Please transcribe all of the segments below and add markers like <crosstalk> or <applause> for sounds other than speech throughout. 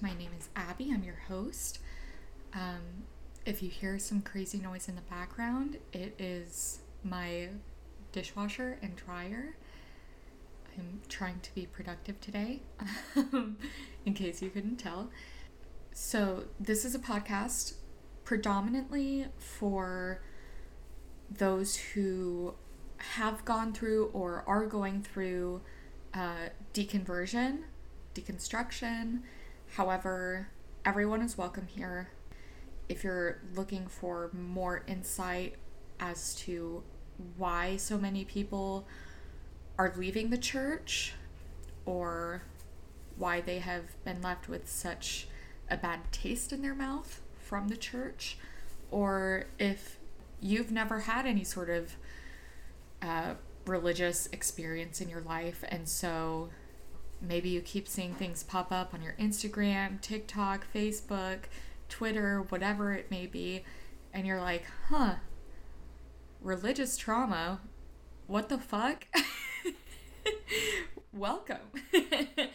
My name is Abbie. I'm your host. Um, if you hear some crazy noise in the background, it is my dishwasher and dryer. I'm trying to be productive today, <laughs> in case you couldn't tell. So, this is a podcast predominantly for those who have gone through or are going through uh, deconversion, deconstruction. However, everyone is welcome here. If you're looking for more insight as to why so many people are leaving the church or why they have been left with such a bad taste in their mouth from the church, or if you've never had any sort of uh, religious experience in your life, and so maybe you keep seeing things pop up on your Instagram, TikTok, Facebook, Twitter, whatever it may be, and you're like, huh, religious trauma, what the fuck? <laughs> Welcome. <laughs>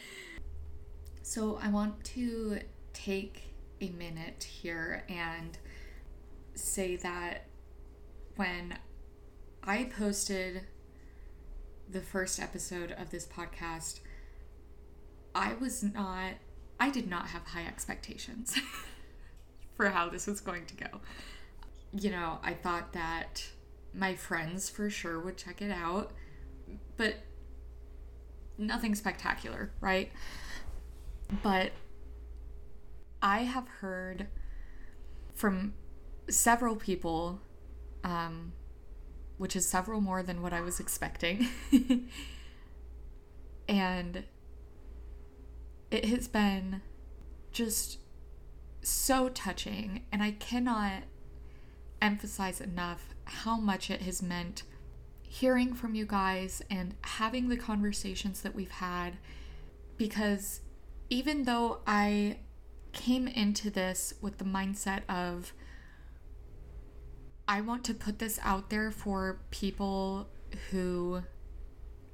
so, I want to take a minute here and say that when I posted the first episode of this podcast, I was not, I did not have high expectations <laughs> for how this was going to go. You know, I thought that my friends for sure would check it out, but nothing spectacular, right? But I have heard from several people, um, which is several more than what I was expecting. <laughs> and it has been just so touching, and I cannot emphasize enough how much it has meant hearing from you guys and having the conversations that we've had because even though I came into this with the mindset of I want to put this out there for people who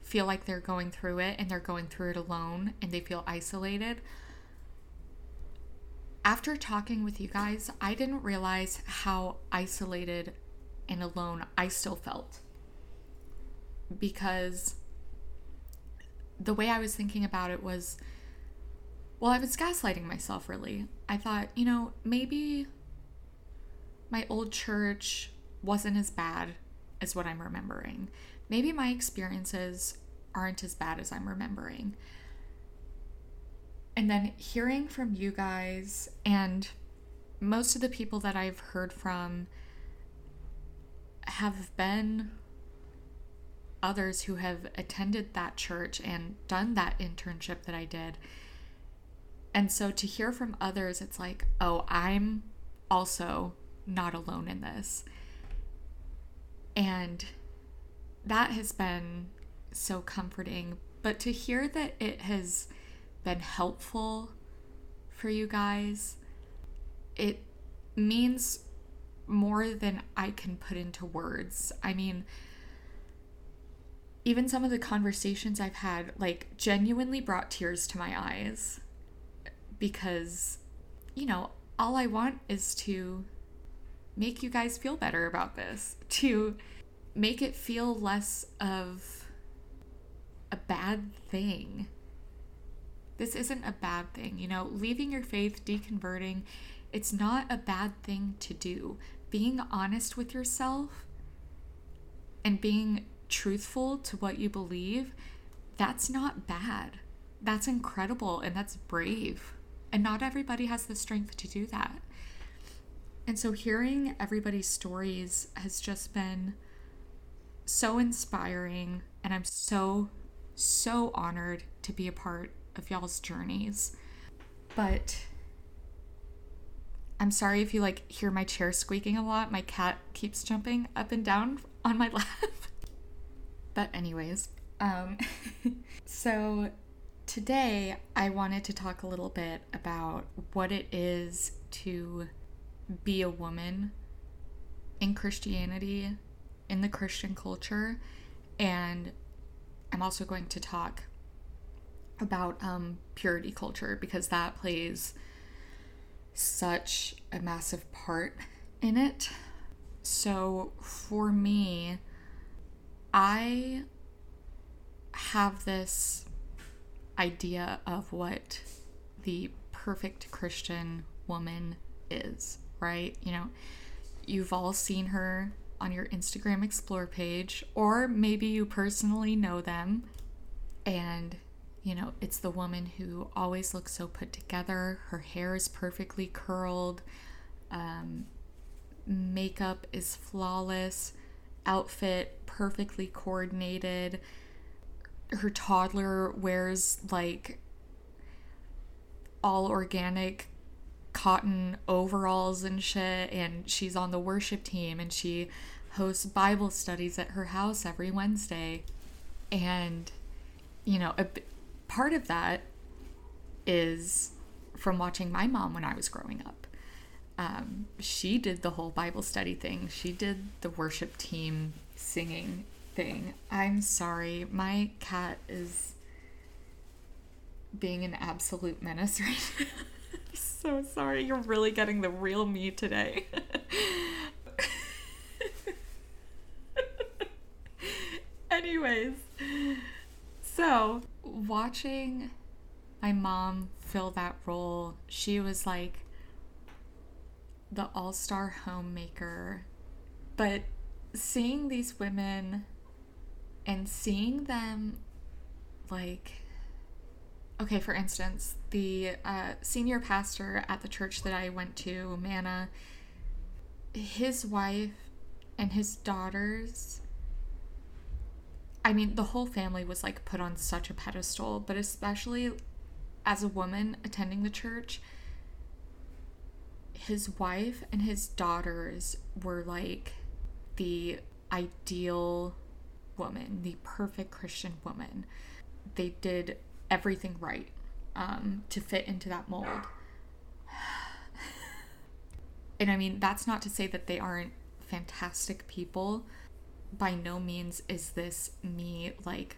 feel like they're going through it and they're going through it alone and they feel isolated. After talking with you guys, I didn't realize how isolated and alone I still felt. Because the way I was thinking about it was well, I was gaslighting myself, really. I thought, you know, maybe my old church wasn't as bad as what I'm remembering. Maybe my experiences aren't as bad as I'm remembering. And then hearing from you guys and most of the people that I've heard from have been others who have attended that church and done that internship that I did. And so to hear from others, it's like, oh, I'm also not alone in this. And that has been so comforting. But to hear that it has been helpful for you guys, it means more than I can put into words. I mean, even some of the conversations I've had, like, genuinely brought tears to my eyes because, you know, all I want is to make you guys feel better about this, <laughs> to make it feel less of a bad thing. This isn't a bad thing, you know, leaving your faith, deconverting, it's not a bad thing to do. Being honest with yourself and being truthful to what you believe, that's not bad. That's incredible and that's brave. And not everybody has the strength to do that. And so hearing everybody's stories has just been so inspiring. And I'm so, so honored to be a part of y'all's journeys. But I'm sorry if you like hear my chair squeaking a lot. My cat keeps jumping up and down on my <laughs> lap. but anyways, um <laughs> so today I wanted to talk a little bit about what it is to be a woman in Christianity, in the Christian culture, and I'm also going to talk about um, purity culture because that plays such a massive part in it. So for me, I have this idea of what the perfect Christian woman is, right? You know, you've all seen her on your Instagram Explore page, or maybe you personally know them. And, you know, it's the woman who always looks so put together. Her hair is perfectly curled, um, makeup is flawless, outfit perfectly coordinated. Her toddler wears like all organic cotton overalls and shit and she's on the worship team and she hosts bible studies at her house every wednesday and you know a part of that is from watching my mom when i was growing up um, she did the whole bible study thing she did the worship team singing thing i'm sorry my cat is being an absolute menace <laughs> right now. so sorry. You're really getting the real me today. <laughs> Anyways, so watching my mom fill that role, she was like the all star homemaker. But seeing these women and seeing them like okay, for instance, the uh, senior pastor at the church that I went to, Manna, his wife and his daughters, I mean, the whole family was like put on such a pedestal, but especially as a woman attending the church, his wife and his daughters were like the ideal woman, the perfect Christian woman. They did everything right um, to fit into that mold. <sighs> and I mean, that's not to say that they aren't fantastic people. By no means is this me like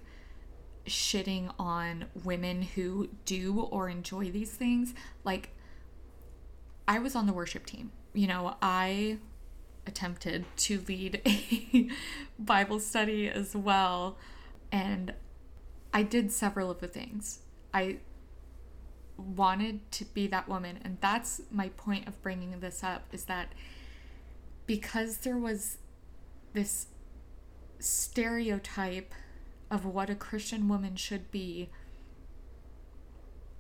shitting on women who do or enjoy these things. Like, I was on the worship team. You know, I attempted to lead <laughs> a Bible study as well. And I did several of the things. I wanted to be that woman. And that's my point of bringing this up is that because there was this stereotype of what a Christian woman should be,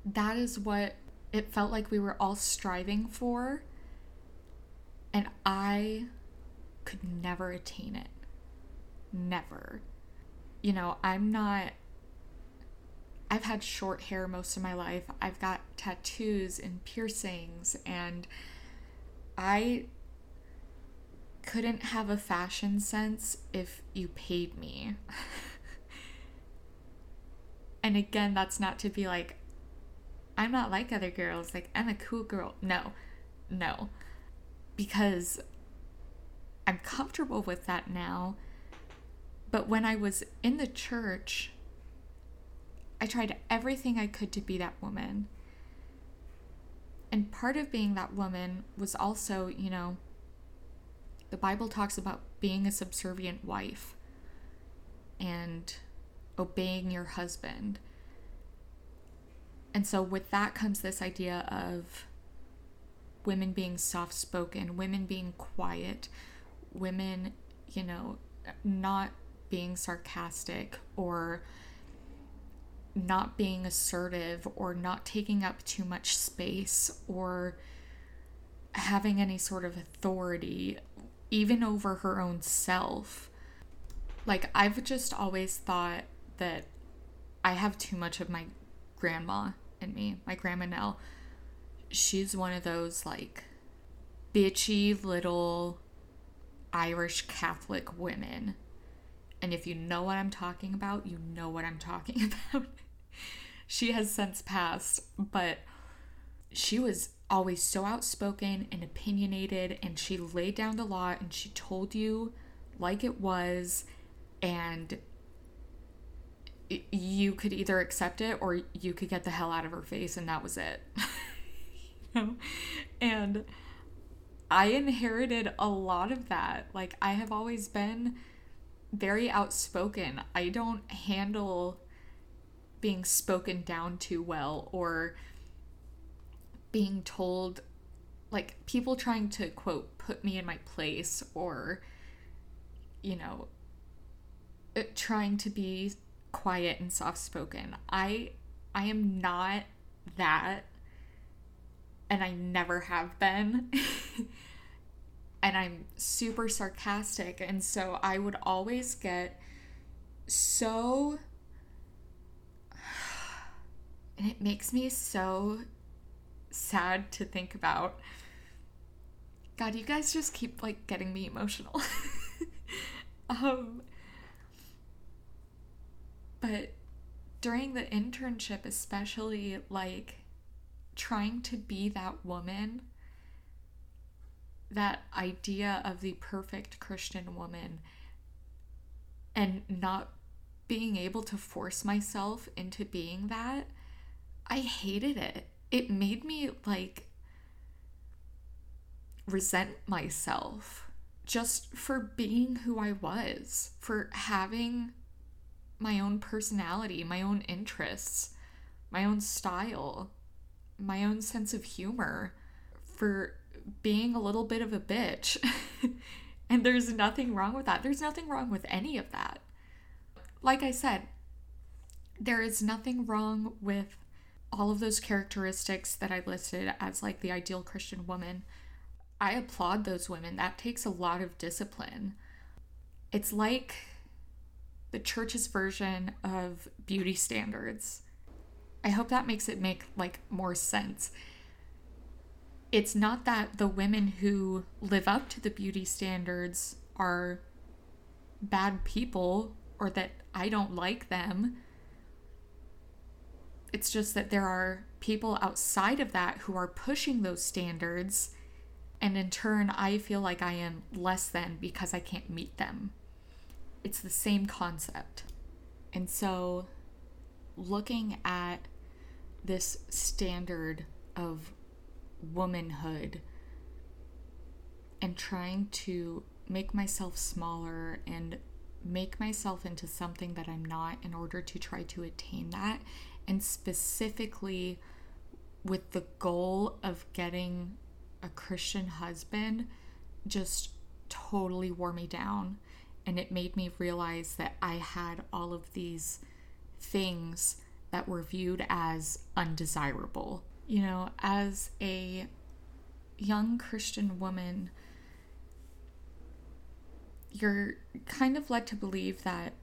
that is what it felt like we were all striving for. And I could never attain it. Never. You know, I'm not I've had short hair most of my life. I've got tattoos and piercings, and I couldn't have a fashion sense if you paid me. <laughs> and again, that's not to be like, I'm not like other girls. Like, I'm a cool girl. No, no. Because I'm comfortable with that now. But when I was in the church, I tried everything I could to be that woman. And part of being that woman was also, you know, the Bible talks about being a subservient wife and obeying your husband. And so, with that comes this idea of women being soft spoken, women being quiet, women, you know, not being sarcastic or not being assertive or not taking up too much space or having any sort of authority, even over her own self. Like, I've just always thought that I have too much of my grandma in me, my grandma Nell. She's one of those, like, bitchy little Irish Catholic women. And if you know what I'm talking about, you know what I'm talking <laughs> about she has since passed, but she was always so outspoken and opinionated, and she laid down the law and she told you like it was, and you could either accept it or you could get the hell out of her face and that was it. <laughs> you know? And I inherited a lot of that. Like I have always been very outspoken. I don't handle being spoken down to well or being told like people trying to quote put me in my place or you know uh, trying to be quiet and soft spoken. I I am not that and I never have been. <laughs> and I'm super sarcastic and so I would always get so <sighs> and it makes me so sad to think about. God, you guys just keep like getting me emotional. <laughs> um but during the internship, especially, like trying to be that woman, that idea of the perfect Christian woman, and not being able to force myself into being that, I hated it. It made me like resent myself just for being who I was, for having my own personality, my own interests, my own style, my own sense of humor, for being a little bit of a bitch. <laughs> and there's nothing wrong with that. There's nothing wrong with any of that. Like I said, there is nothing wrong with all of those characteristics that I listed as like the ideal Christian woman. I applaud those women. That takes a lot of discipline. It's like the church's version of beauty standards. I hope that makes it make like more sense. It's not that the women who live up to the beauty standards are bad people or that I don't like them. It's just that there are people outside of that who are pushing those standards, and in turn, I feel like I am less than because I can't meet them. It's the same concept. And so, looking at this standard of womanhood and trying to make myself smaller and make myself into something that I'm not in order to try to attain that, and specifically with the goal of getting a Christian husband, just totally wore me down and it made me realize that I had all of these things that were viewed as undesirable. You know, as a young Christian woman, you're kind of led to believe that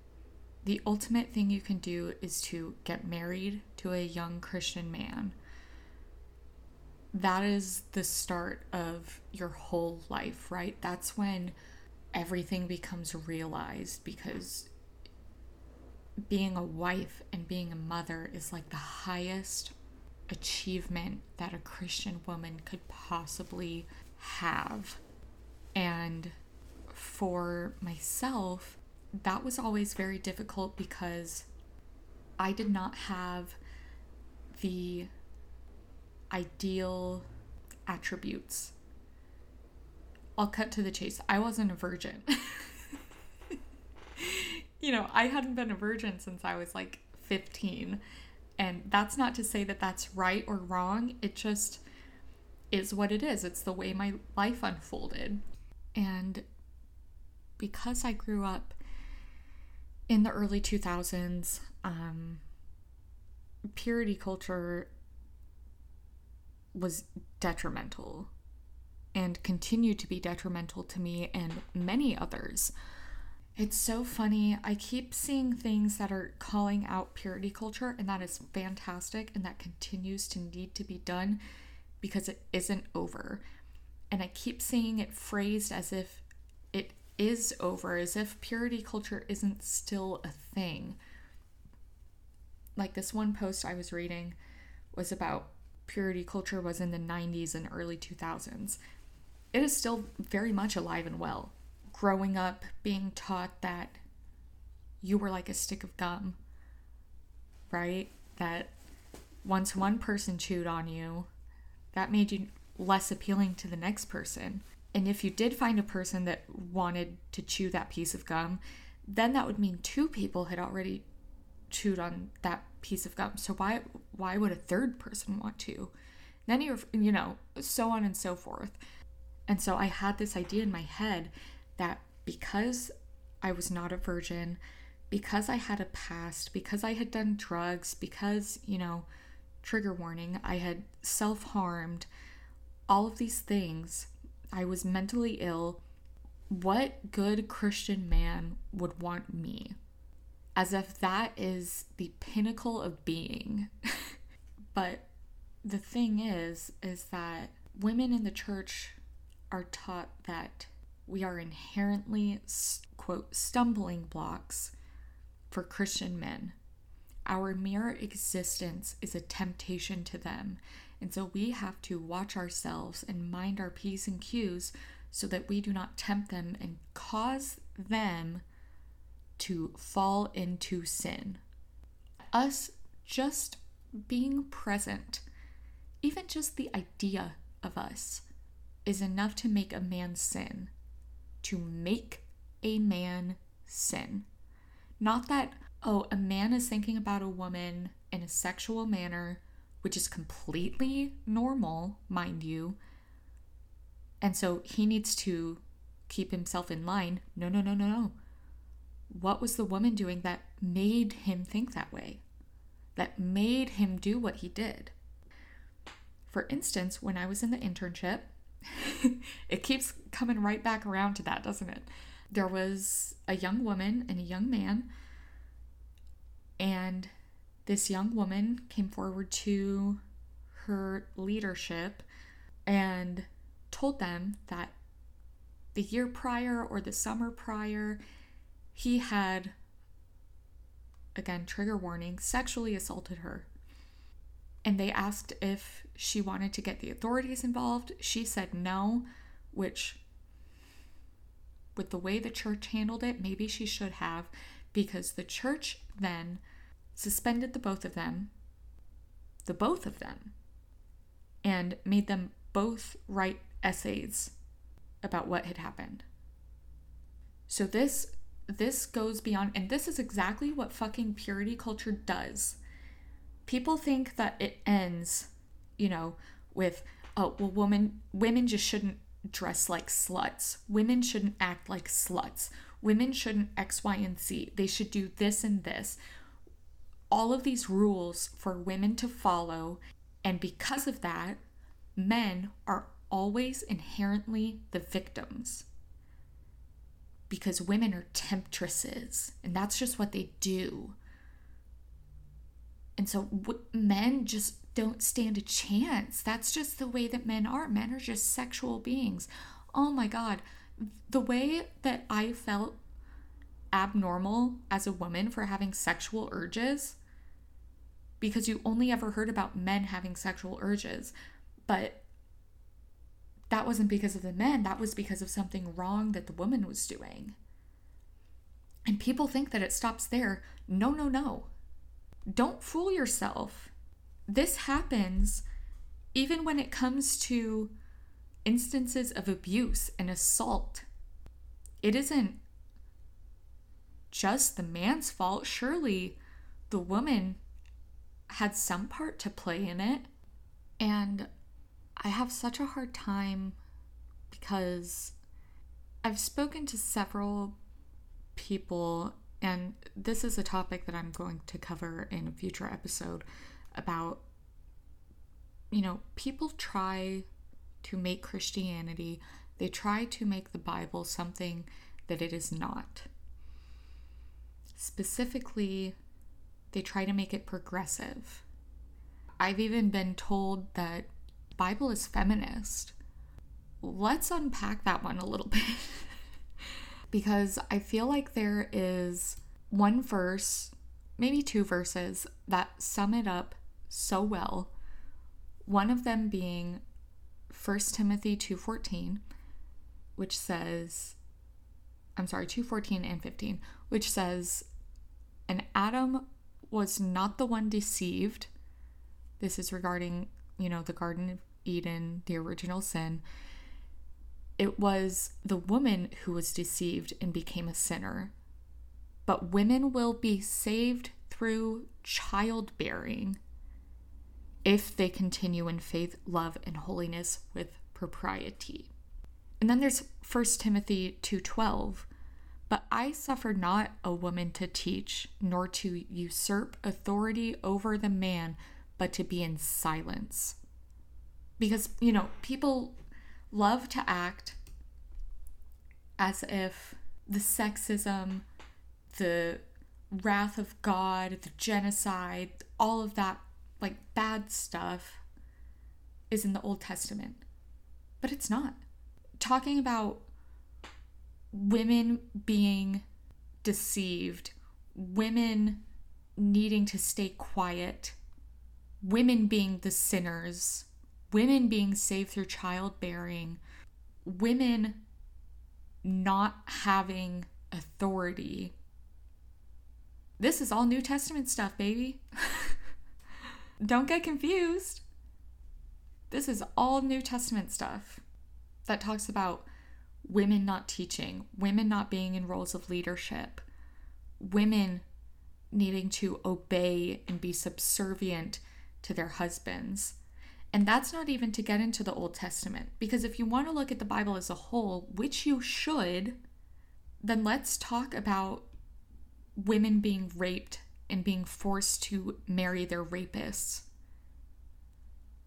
the ultimate thing you can do is to get married to a young Christian man. That is the start of your whole life, right? That's when everything becomes realized because being a wife and being a mother is like the highest achievement that a Christian woman could possibly have. And for myself, that was always very difficult because I did not have the ideal attributes I'll cut to the chase. I wasn't a virgin. <laughs> you know, I hadn't been a virgin since I was like 15. And that's not to say that that's right or wrong. It just is what it is. It's the way my life unfolded. And because I grew up in the early 2000s, um, purity culture was detrimental and continued to be detrimental to me and many others. It's so funny. I keep seeing things that are calling out purity culture, and that is fantastic, and that continues to need to be done because it isn't over. And I keep seeing it phrased as if is over, as if purity culture isn't still a thing. Like this one post I was reading was about purity culture was in the 90s and early 2000s it is still very much alive and well. Growing up, being taught that you were like a stick of gum, right? That once one person chewed on you, that made you less appealing to the next person. And if you did find a person that wanted to chew that piece of gum, then that would mean two people had already chewed on that piece of gum. So why why would a third person want to? Then you're you know, so on and so forth. And so I had this idea in my head that because I was not a virgin, because I had a past, because I had done drugs, because, you know, trigger warning, I had self harmed, all of these things, I was mentally ill. What good Christian man would want me? As if that is the pinnacle of being. <laughs> but the thing is, is that women in the church are taught that we are inherently, quote, stumbling blocks for Christian men. Our mere existence is a temptation to them, and so we have to watch ourselves and mind our P's and Q's so that we do not tempt them and cause them to fall into sin. Us just being present, even just the idea of us, is enough to make a man sin. To make a man sin. Not that, oh, a man is thinking about a woman in a sexual manner, which is completely normal, mind you. And so he needs to keep himself in line. No, no, no, no, no. What was the woman doing that made him think that way? That made him do what he did? For instance, when I was in the internship, <laughs> it keeps coming right back around to that, doesn't it? There was a young woman and a young man, and this young woman came forward to her leadership and told them that the year prior or the summer prior, he had, again, trigger warning, sexually assaulted her. And they asked if she wanted to get the authorities involved. She said no, which, with the way the church handled it, maybe she should have, because the church then suspended the both of them, the both of them, and made them both write essays about what had happened. So this this goes beyond and this is exactly what fucking purity culture does. People think that it ends, you know, with oh, well women women just shouldn't dress like sluts. Women shouldn't act like sluts. Women shouldn't X, Y, and Z. They should do this and this all of these rules for women to follow. And because of that, men are always inherently the victims. Because women are temptresses, and that's just what they do. And so w- men just don't stand a chance. That's just the way that men are. Men are just sexual beings. Oh my God. The way that I felt abnormal as a woman for having sexual urges because you only ever heard about men having sexual urges. But that wasn't because of the men, that was because of something wrong that the woman was doing. And people think that it stops there. No, no, no. Don't fool yourself. This happens even when it comes to instances of abuse and assault. It isn't just the man's fault. Surely the woman had some part to play in it. And I have such a hard time because I've spoken to several people, and this is a topic that I'm going to cover in a future episode about, you know, people try to make Christianity, they try to make the Bible something that it is not. Specifically, they try to make it progressive. I've even been told that Bible is feminist. Let's unpack that one a little <laughs> bit. because I feel like there is one verse, maybe two verses that sum it up so well. One of them being 1 Timothy 2:14, which says I'm sorry, 2:14 and 15, which says, an Adam was not the one deceived. This is regarding, you know, the Garden of Eden, the original sin. It was the woman who was deceived and became a sinner. But women will be saved through childbearing if they continue in faith, love, and holiness with propriety. And then there's 1 Timothy 2:12. But I suffer not a woman to teach, nor to usurp authority over the man, but to be in silence. Because, you know, people love to act as if the sexism, the wrath of God, the genocide, all of that like bad stuff is in the Old Testament. But it's not. Talking about women being deceived, women needing to stay quiet, women being the sinners, women being saved through childbearing, women not having authority. This is all New Testament stuff, baby. <laughs> Don't get confused. This is all New Testament stuff that talks about women not teaching, women not being in roles of leadership, women needing to obey and be subservient to their husbands. And that's not even to get into the Old Testament, because if you want to look at the Bible as a whole, which you should, then let's talk about women being raped and being forced to marry their rapists,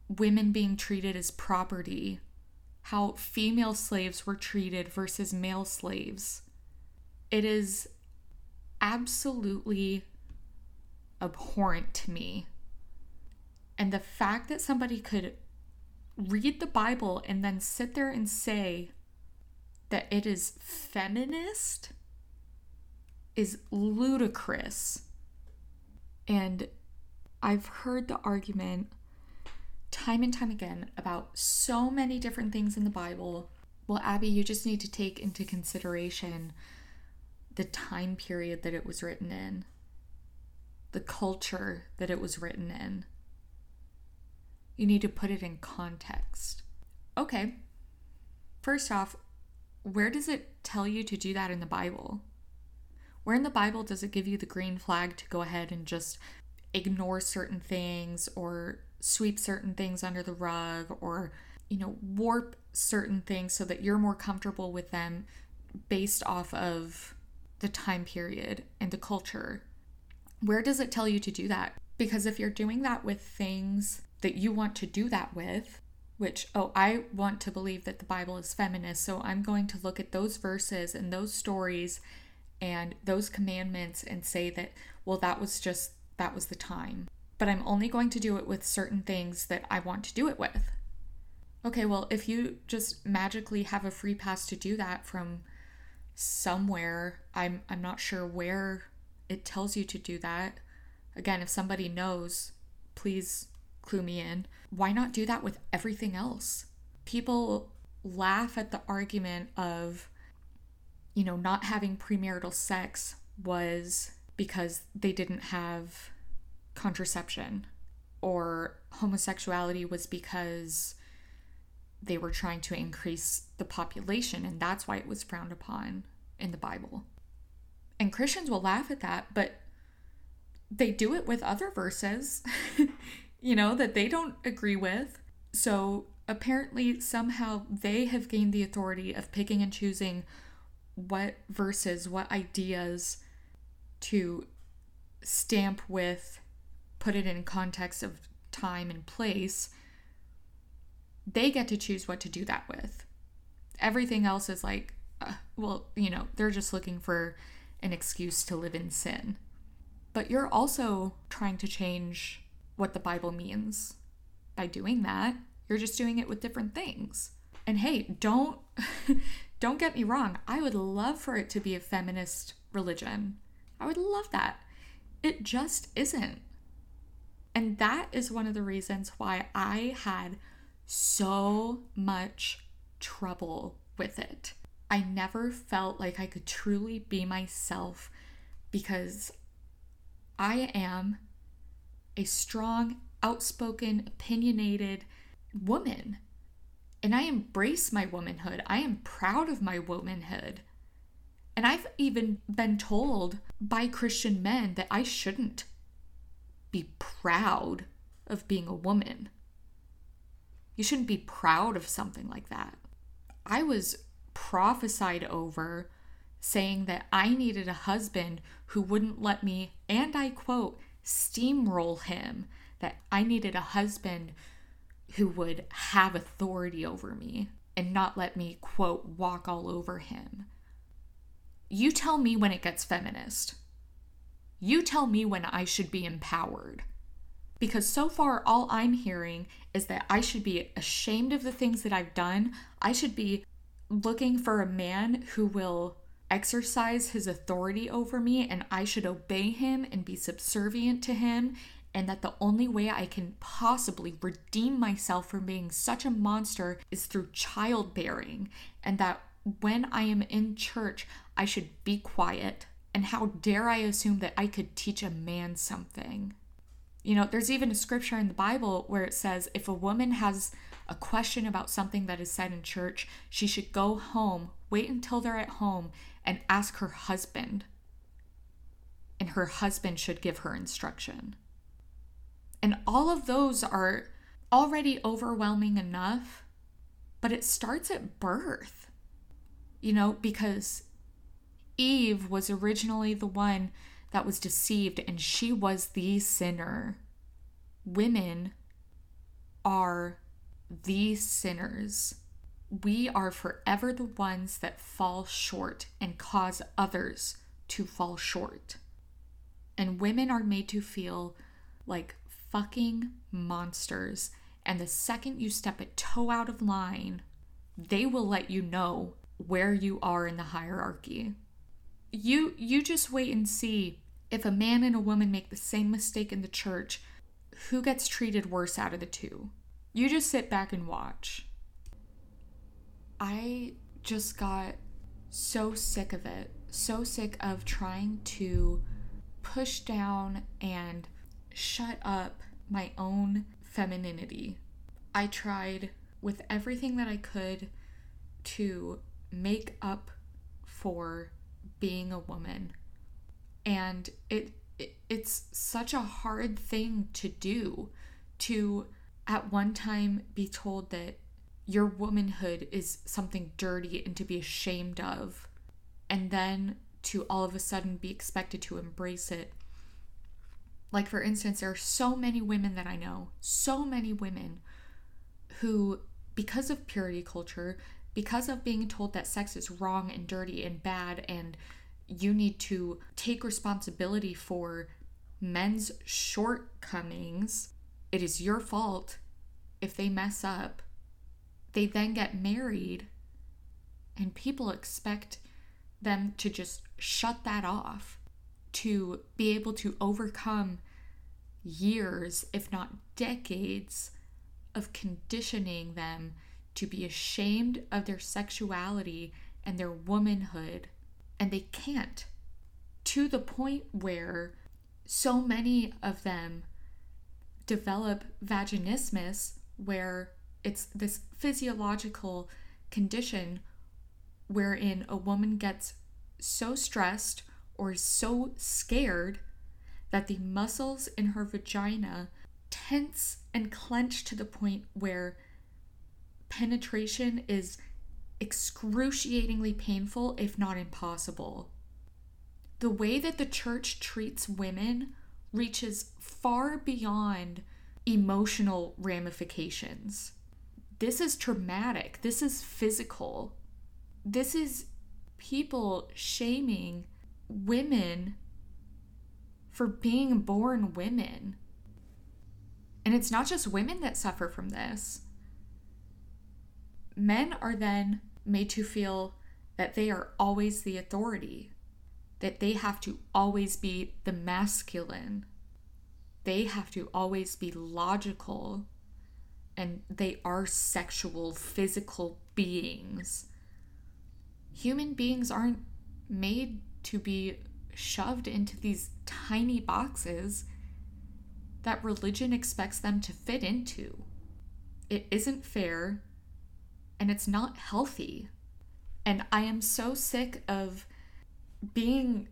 women being treated as property, how female slaves were treated versus male slaves. It is absolutely abhorrent to me. And the fact that somebody could read the Bible and then sit there and say that it is feminist is ludicrous. And I've heard the argument time and time again about so many different things in the Bible. Well, Abbie, you just need to take into consideration the time period that it was written in, the culture that it was written in. You need to put it in context. Okay. First off, where does it tell you to do that in the Bible? Where in the Bible does it give you the green flag to go ahead and just ignore certain things or sweep certain things under the rug or, you know, warp certain things so that you're more comfortable with them based off of the time period and the culture? Where does it tell you to do that? Because if you're doing that with things that you want to do that with, which, oh, I want to believe that the Bible is feminist, so I'm going to look at those verses and those stories and those commandments and say that, well, that was just, that was the time. But I'm only going to do it with certain things that I want to do it with. Okay, well, if you just magically have a free pass to do that from somewhere, I'm I'm not sure where it tells you to do that. Again, if somebody knows, please clue me in. Why not do that with everything else? People laugh at the argument of you know, not having premarital sex was because they didn't have contraception, or homosexuality was because they were trying to increase the population, and that's why it was frowned upon in the Bible. And Christians will laugh at that, but they do it with other verses, <laughs> you know, that they don't agree with. So apparently, somehow, they have gained the authority of picking and choosing what verses, what ideas to stamp with, put it in context of time and place, they get to choose what to do that with. Everything else is like, uh, well, you know, they're just looking for an excuse to live in sin. But you're also trying to change what the Bible means by doing that. You're just doing it with different things. And hey, don't <laughs> Don't get me wrong, I would love for it to be a feminist religion. I would love that. It just isn't. And that is one of the reasons why I had so much trouble with it. I never felt like I could truly be myself because I am a strong, outspoken, opinionated woman. And I embrace my womanhood. I am proud of my womanhood. And I've even been told by Christian men that I shouldn't be proud of being a woman. You shouldn't be proud of something like that. I was prophesied over saying that I needed a husband who wouldn't let me, and I quote, steamroll him, that I needed a husband who would have authority over me and not let me, quote, walk all over him. You tell me when it gets feminist. You tell me when I should be empowered. Because so far, all I'm hearing is that I should be ashamed of the things that I've done. I should be looking for a man who will exercise his authority over me and I should obey him and be subservient to him. And that the only way I can possibly redeem myself from being such a monster is through childbearing. And that when I am in church, I should be quiet. And how dare I assume that I could teach a man something? You know, there's even a scripture in the Bible where it says if a woman has a question about something that is said in church, she should go home, wait until they're at home, and ask her husband. And her husband should give her instruction. And all of those are already overwhelming enough, but it starts at birth. You know, because Eve was originally the one that was deceived, and she was the sinner. Women are the sinners. We are forever the ones that fall short and cause others to fall short. And women are made to feel like fucking monsters. And the second you step a toe out of line, they will let you know where you are in the hierarchy you you just wait and see if a man and a woman make the same mistake in the church, who gets treated worse out of the two? You just sit back and watch. I just got so sick of it. So sick of trying to push down and shut up my own femininity. I tried with everything that I could to make up for being a woman. And it, it it's such a hard thing to do to at one time be told that your womanhood is something dirty and to be ashamed of and then to all of a sudden be expected to embrace it like for instance there are so many women that i know so many women who because of purity culture because of being told that sex is wrong and dirty and bad and you need to take responsibility for men's shortcomings, it is your fault if they mess up. They then get married, and people expect them to just shut that off, to be able to overcome years, if not decades, of conditioning them to be ashamed of their sexuality and their womanhood, and they can't. To the point where so many of them develop vaginismus, where it's this physiological condition wherein a woman gets so stressed or so scared that the muscles in her vagina tense and clench to the point where penetration is excruciatingly painful, if not impossible. The way that the church treats women reaches far beyond emotional ramifications. This is traumatic. This is physical. This is people shaming women for being born women. And it's not just women that suffer from this men are then made to feel that they are always the authority, that they have to always be the masculine, they have to always be logical, and they are sexual, physical beings. Human beings aren't made to be shoved into these tiny boxes that religion expects them to fit into. It isn't fair and it's not healthy. And I am so sick of being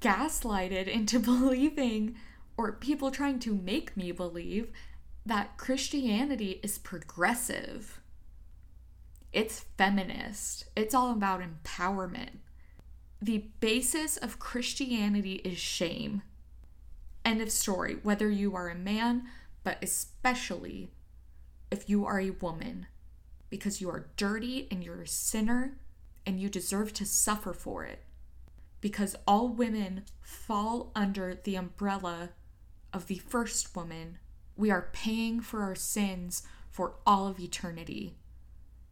gaslighted into <laughs> believing, or people trying to make me believe, that Christianity is progressive. It's feminist. It's all about empowerment. The basis of Christianity is shame. End of story. Whether you are a man, but especially if you are a woman, because you are dirty and you're a sinner and you deserve to suffer for it. Because all women fall under the umbrella of the first woman. We are paying for our sins for all of eternity.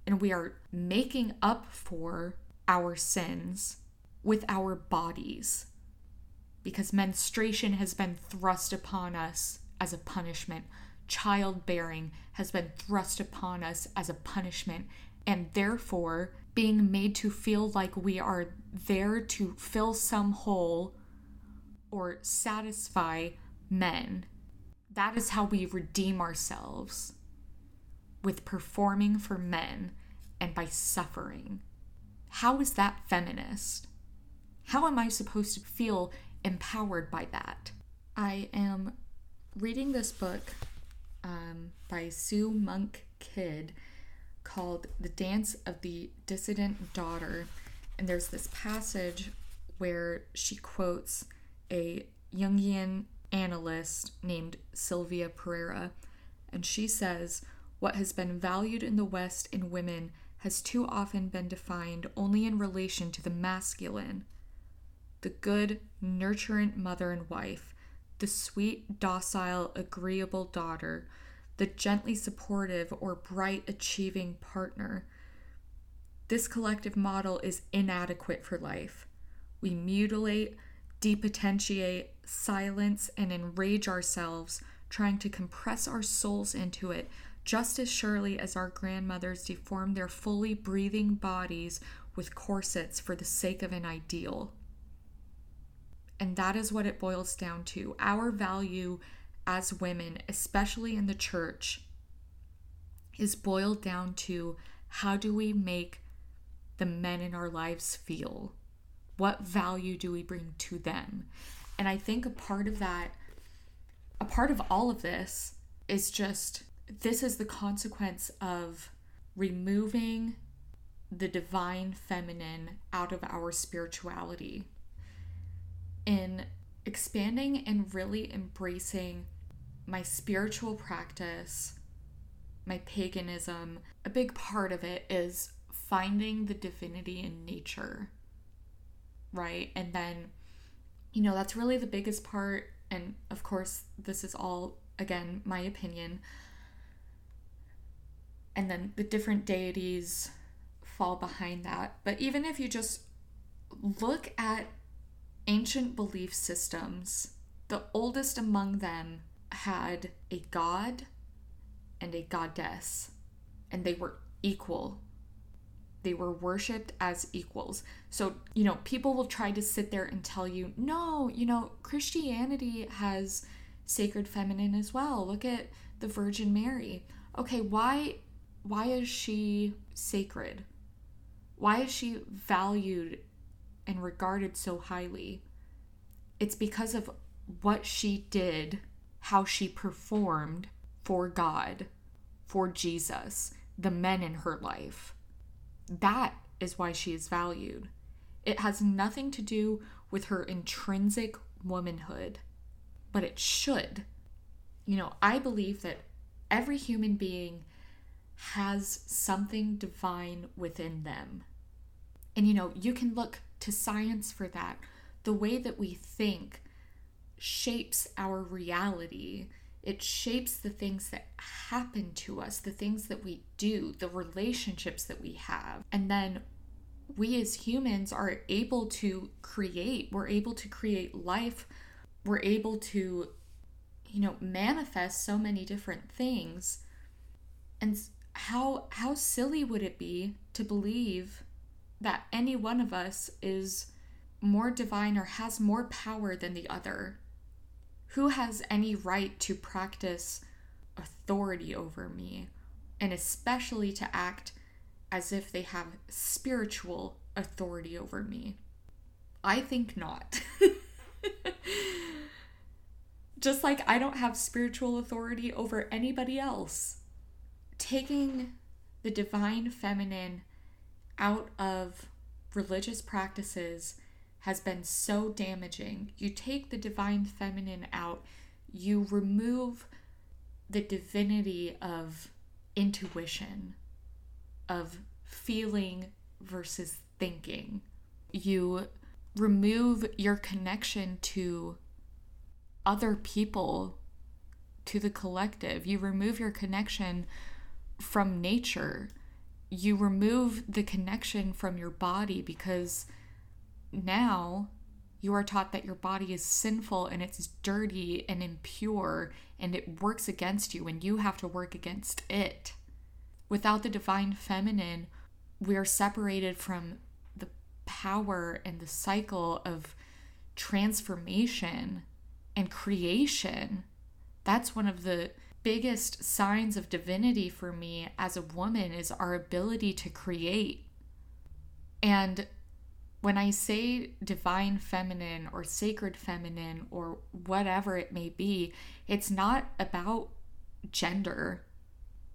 And we are making up for our sins with our bodies. Because menstruation has been thrust upon us as a punishment, childbearing has been thrust upon us as a punishment, and therefore being made to feel like we are there to fill some hole or satisfy men. That is how we redeem ourselves with performing for men and by suffering. How is that feminist? How am I supposed to feel empowered by that? I am reading this book um, by Sue Monk Kidd called The Dance of the Dissident Daughter. And there's this passage where she quotes a Jungian analyst named Sylvia Perera. And she says, What has been valued in the West in women has too often been defined only in relation to the masculine. The good, nurturant mother and wife, the sweet, docile, agreeable daughter, the gently supportive or bright achieving partner. This collective model is inadequate for life. We mutilate, depotentiate, silence, and enrage ourselves, trying to compress our souls into it, just as surely as our grandmothers deformed their fully breathing bodies with corsets for the sake of an ideal. And that is what it boils down to. Our value as women, especially in the church, is boiled down to how do we make the men in our lives feel? What value do we bring to them? And I think a part of that, a part of all of this is just this is the consequence of removing the divine feminine out of our spirituality. In expanding and really embracing my spiritual practice, my paganism, a big part of it is finding the divinity in nature, right? And then, you know, that's really the biggest part. And of course, this is all, again, my opinion. And then the different deities fall behind that. But even if you just look at ancient belief systems, the oldest among them had a god and a goddess, and they were equal. They were worshipped as equals. So, you know, people will try to sit there and tell you, no, you know, Christianity has sacred feminine as well. Look at the Virgin Mary. Okay, why why is she sacred? Why is she valued and regarded so highly? It's because of what she did how she performed for God, for Jesus, the men in her life. That is why she is valued. It has nothing to do with her intrinsic womanhood, but it should. You know, I believe that every human being has something divine within them. And you know, you can look to science for that. The way that we think, shapes our reality. It shapes the things that happen to us, the things that we do, the relationships that we have. And then we as humans are able to create, we're able to create life, we're able to, you know, manifest so many different things. And how how silly would it be to believe that any one of us is more divine or has more power than the other? Who has any right to practice authority over me? And especially to act as if they have spiritual authority over me? I think not. <laughs> Just like I don't have spiritual authority over anybody else. Taking the divine feminine out of religious practices has been so damaging. You take the divine feminine out, you remove the divinity of intuition, of feeling versus thinking. You remove your connection to other people, to the collective. You remove your connection from nature. You remove the connection from your body because now you are taught that your body is sinful and it's dirty and impure and it works against you and you have to work against it. Without the divine feminine, we are separated from the power and the cycle of transformation and creation. That's one of the biggest signs of divinity for me as a woman is our ability to create. And when I say divine feminine or sacred feminine or whatever it may be, it's not about gender.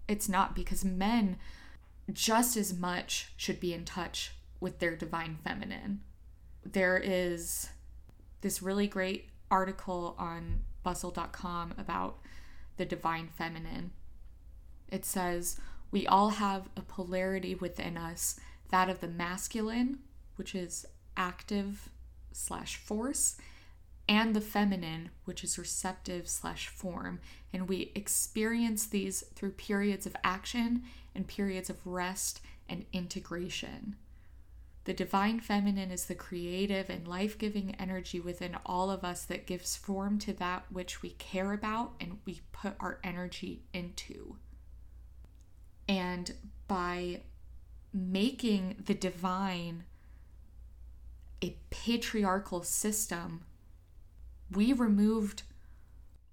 It's not because men just as much should be in touch with their divine feminine. There is this really great article on bustle.com about the divine feminine. It says, We all have a polarity within us, that of the masculine, which is active slash force, and the feminine, which is receptive slash form. And we experience these through periods of action and periods of rest and integration. The divine feminine is the creative and life giving energy within all of us that gives form to that which we care about and we put our energy into. And by making the divine a patriarchal system, we removed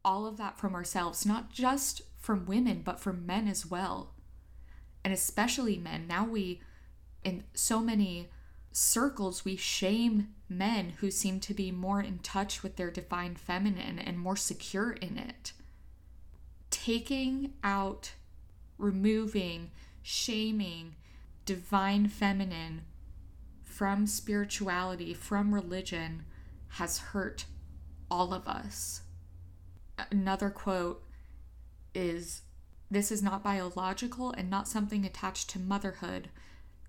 all of that from ourselves, not just from women, but from men as well. And especially men. Now we, in so many circles, we shame men who seem to be more in touch with their divine feminine and more secure in it. Taking out, removing, shaming divine feminine from spirituality, from religion, has hurt all of us. Another quote is This is not biological and not something attached to motherhood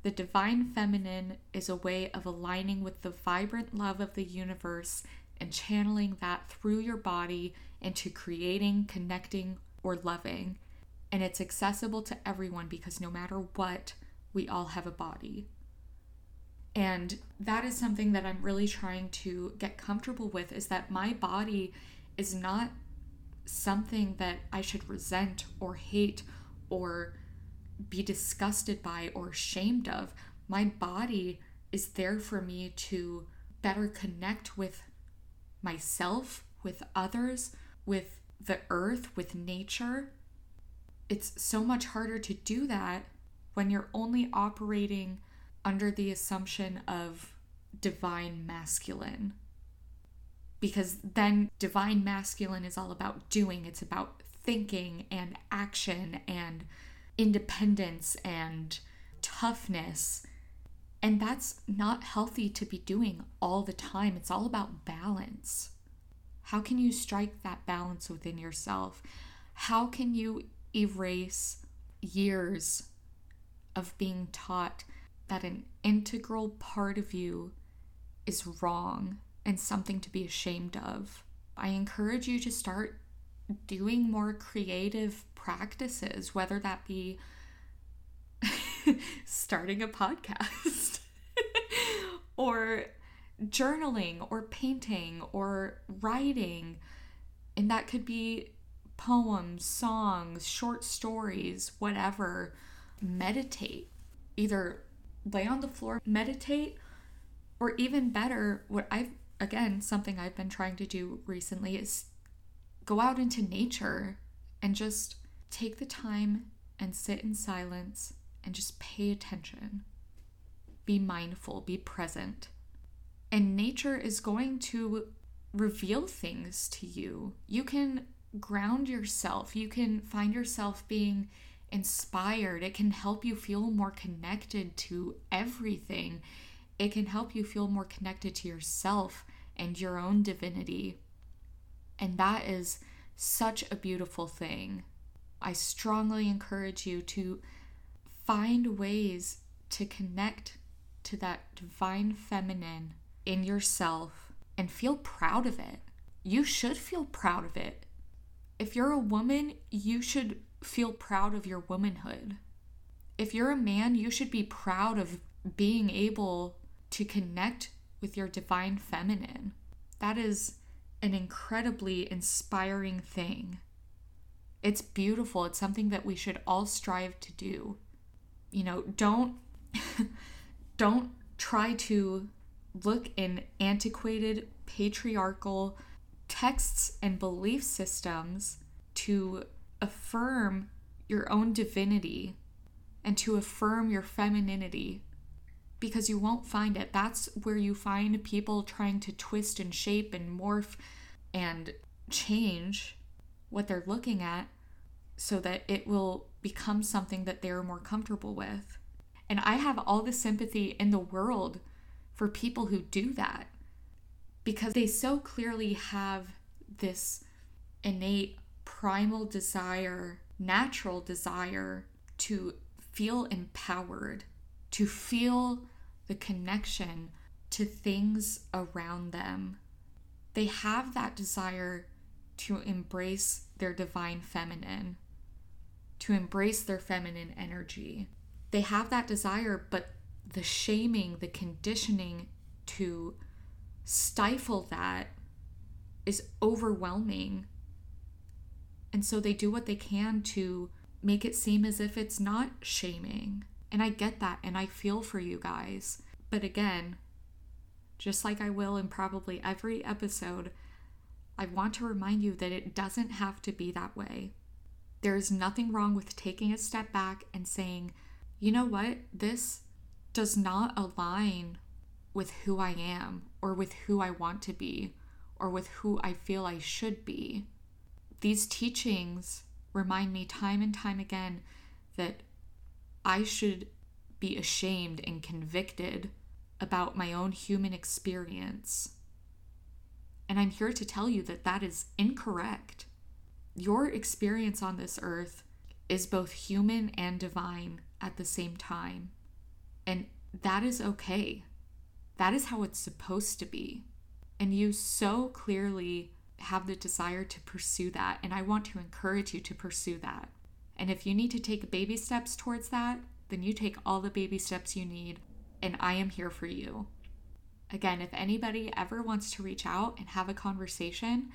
the divine feminine is a way of aligning with the vibrant love of the universe and channeling that through your body into creating, connecting, or loving. And it's accessible to everyone because no matter what, we all have a body. And that is something that I'm really trying to get comfortable with is that my body is not something that I should resent or hate or be disgusted by or ashamed of. My body is there for me to better connect with myself, with others, with the earth, with nature. It's so much harder to do that when you're only operating under the assumption of divine masculine. Because then divine masculine is all about doing, it's about thinking and action and independence and toughness. And that's not healthy to be doing all the time. It's all about balance. How can you strike that balance within yourself? How can you erase years of being taught that an integral part of you is wrong and something to be ashamed of? I encourage you to start doing more creative practices, whether that be <laughs> starting a podcast <laughs> or journaling or painting or writing. And that could be poems, songs, short stories, whatever. Meditate. Either lay on the floor, meditate, Or even better, what I've, again, something I've been trying to do recently is go out into nature and just take the time and sit in silence and just pay attention. Be mindful, be present. And nature is going to reveal things to you. You can ground yourself, you can find yourself being inspired. It can help you feel more connected to everything. It can help you feel more connected to yourself and your own divinity. And that is such a beautiful thing. I strongly encourage you to find ways to connect to that divine feminine in yourself and feel proud of it. You should feel proud of it. If you're a woman, you should feel proud of your womanhood. If you're a man, you should be proud of being able to connect with your divine feminine. That is an incredibly inspiring thing. It's beautiful. It's something that we should all strive to do. You know, don't <laughs> don't try to look in antiquated patriarchal texts and belief systems to affirm your own divinity and to affirm your femininity because you won't find it. That's where you find people trying to twist and shape and morph and change what they're looking at so that it will become something that they're more comfortable with. And I have all the sympathy in the world for people who do that because they so clearly have this innate primal desire, natural desire to feel empowered, to feel the connection to things around them. They have that desire to embrace their divine feminine, to embrace their feminine energy. They have that desire, but the shaming, the conditioning to stifle that is overwhelming and so they do what they can to make it seem as if it's not shaming. And I get that and I feel for you guys. But again, just like I will in probably every episode, I want to remind you that it doesn't have to be that way. There is nothing wrong with taking a step back and saying, you know what, this does not align with who I am or with who I want to be or with who I feel I should be. These teachings remind me time and time again that I should be ashamed and convicted about my own human experience. And I'm here to tell you that that is incorrect. Your experience on this earth is both human and divine at the same time. And that is okay. That is how it's supposed to be. And you so clearly have the desire to pursue that. And I want to encourage you to pursue that. And if you need to take baby steps towards that, then you take all the baby steps you need, and I am here for you. Again, if anybody ever wants to reach out and have a conversation,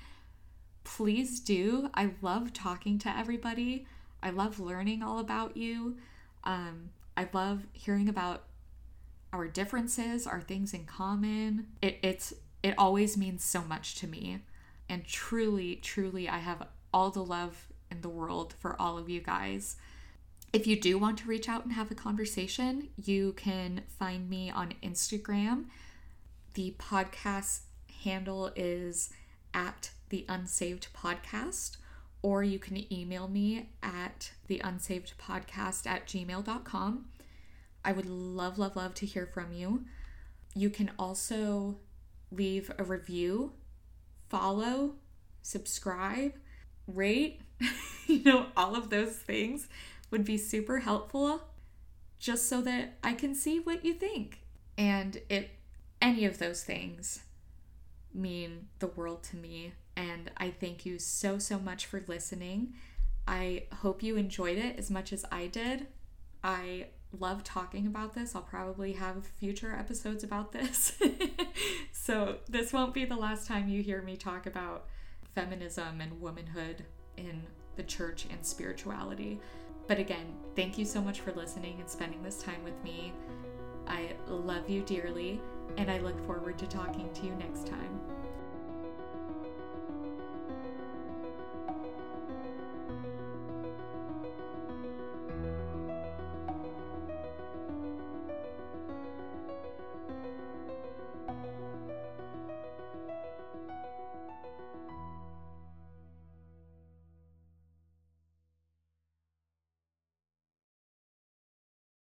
please do. I love talking to everybody. I love learning all about you. Um, I love hearing about our differences, our things in common. It, it's it always means so much to me. And truly, truly, I have all the love in the world for all of you guys. If you do want to reach out and have a conversation, you can find me on Instagram. The podcast handle is at the Unsaved Podcast, or you can email me at the Unsaved Podcast at gmail.com. I would love, love, love to hear from you. You can also leave a review follow, subscribe, rate, <laughs> you know, all of those things would be super helpful just so that I can see what you think. And if any of those things mean the world to me. And I thank you so, so much for listening. I hope you enjoyed it as much as I did. I love talking about this. I'll probably have future episodes about this. <laughs> so, this won't be the last time you hear me talk about feminism and womanhood in the church and spirituality. But again, thank you so much for listening and spending this time with me. I love you dearly. And I look forward to talking to you next time.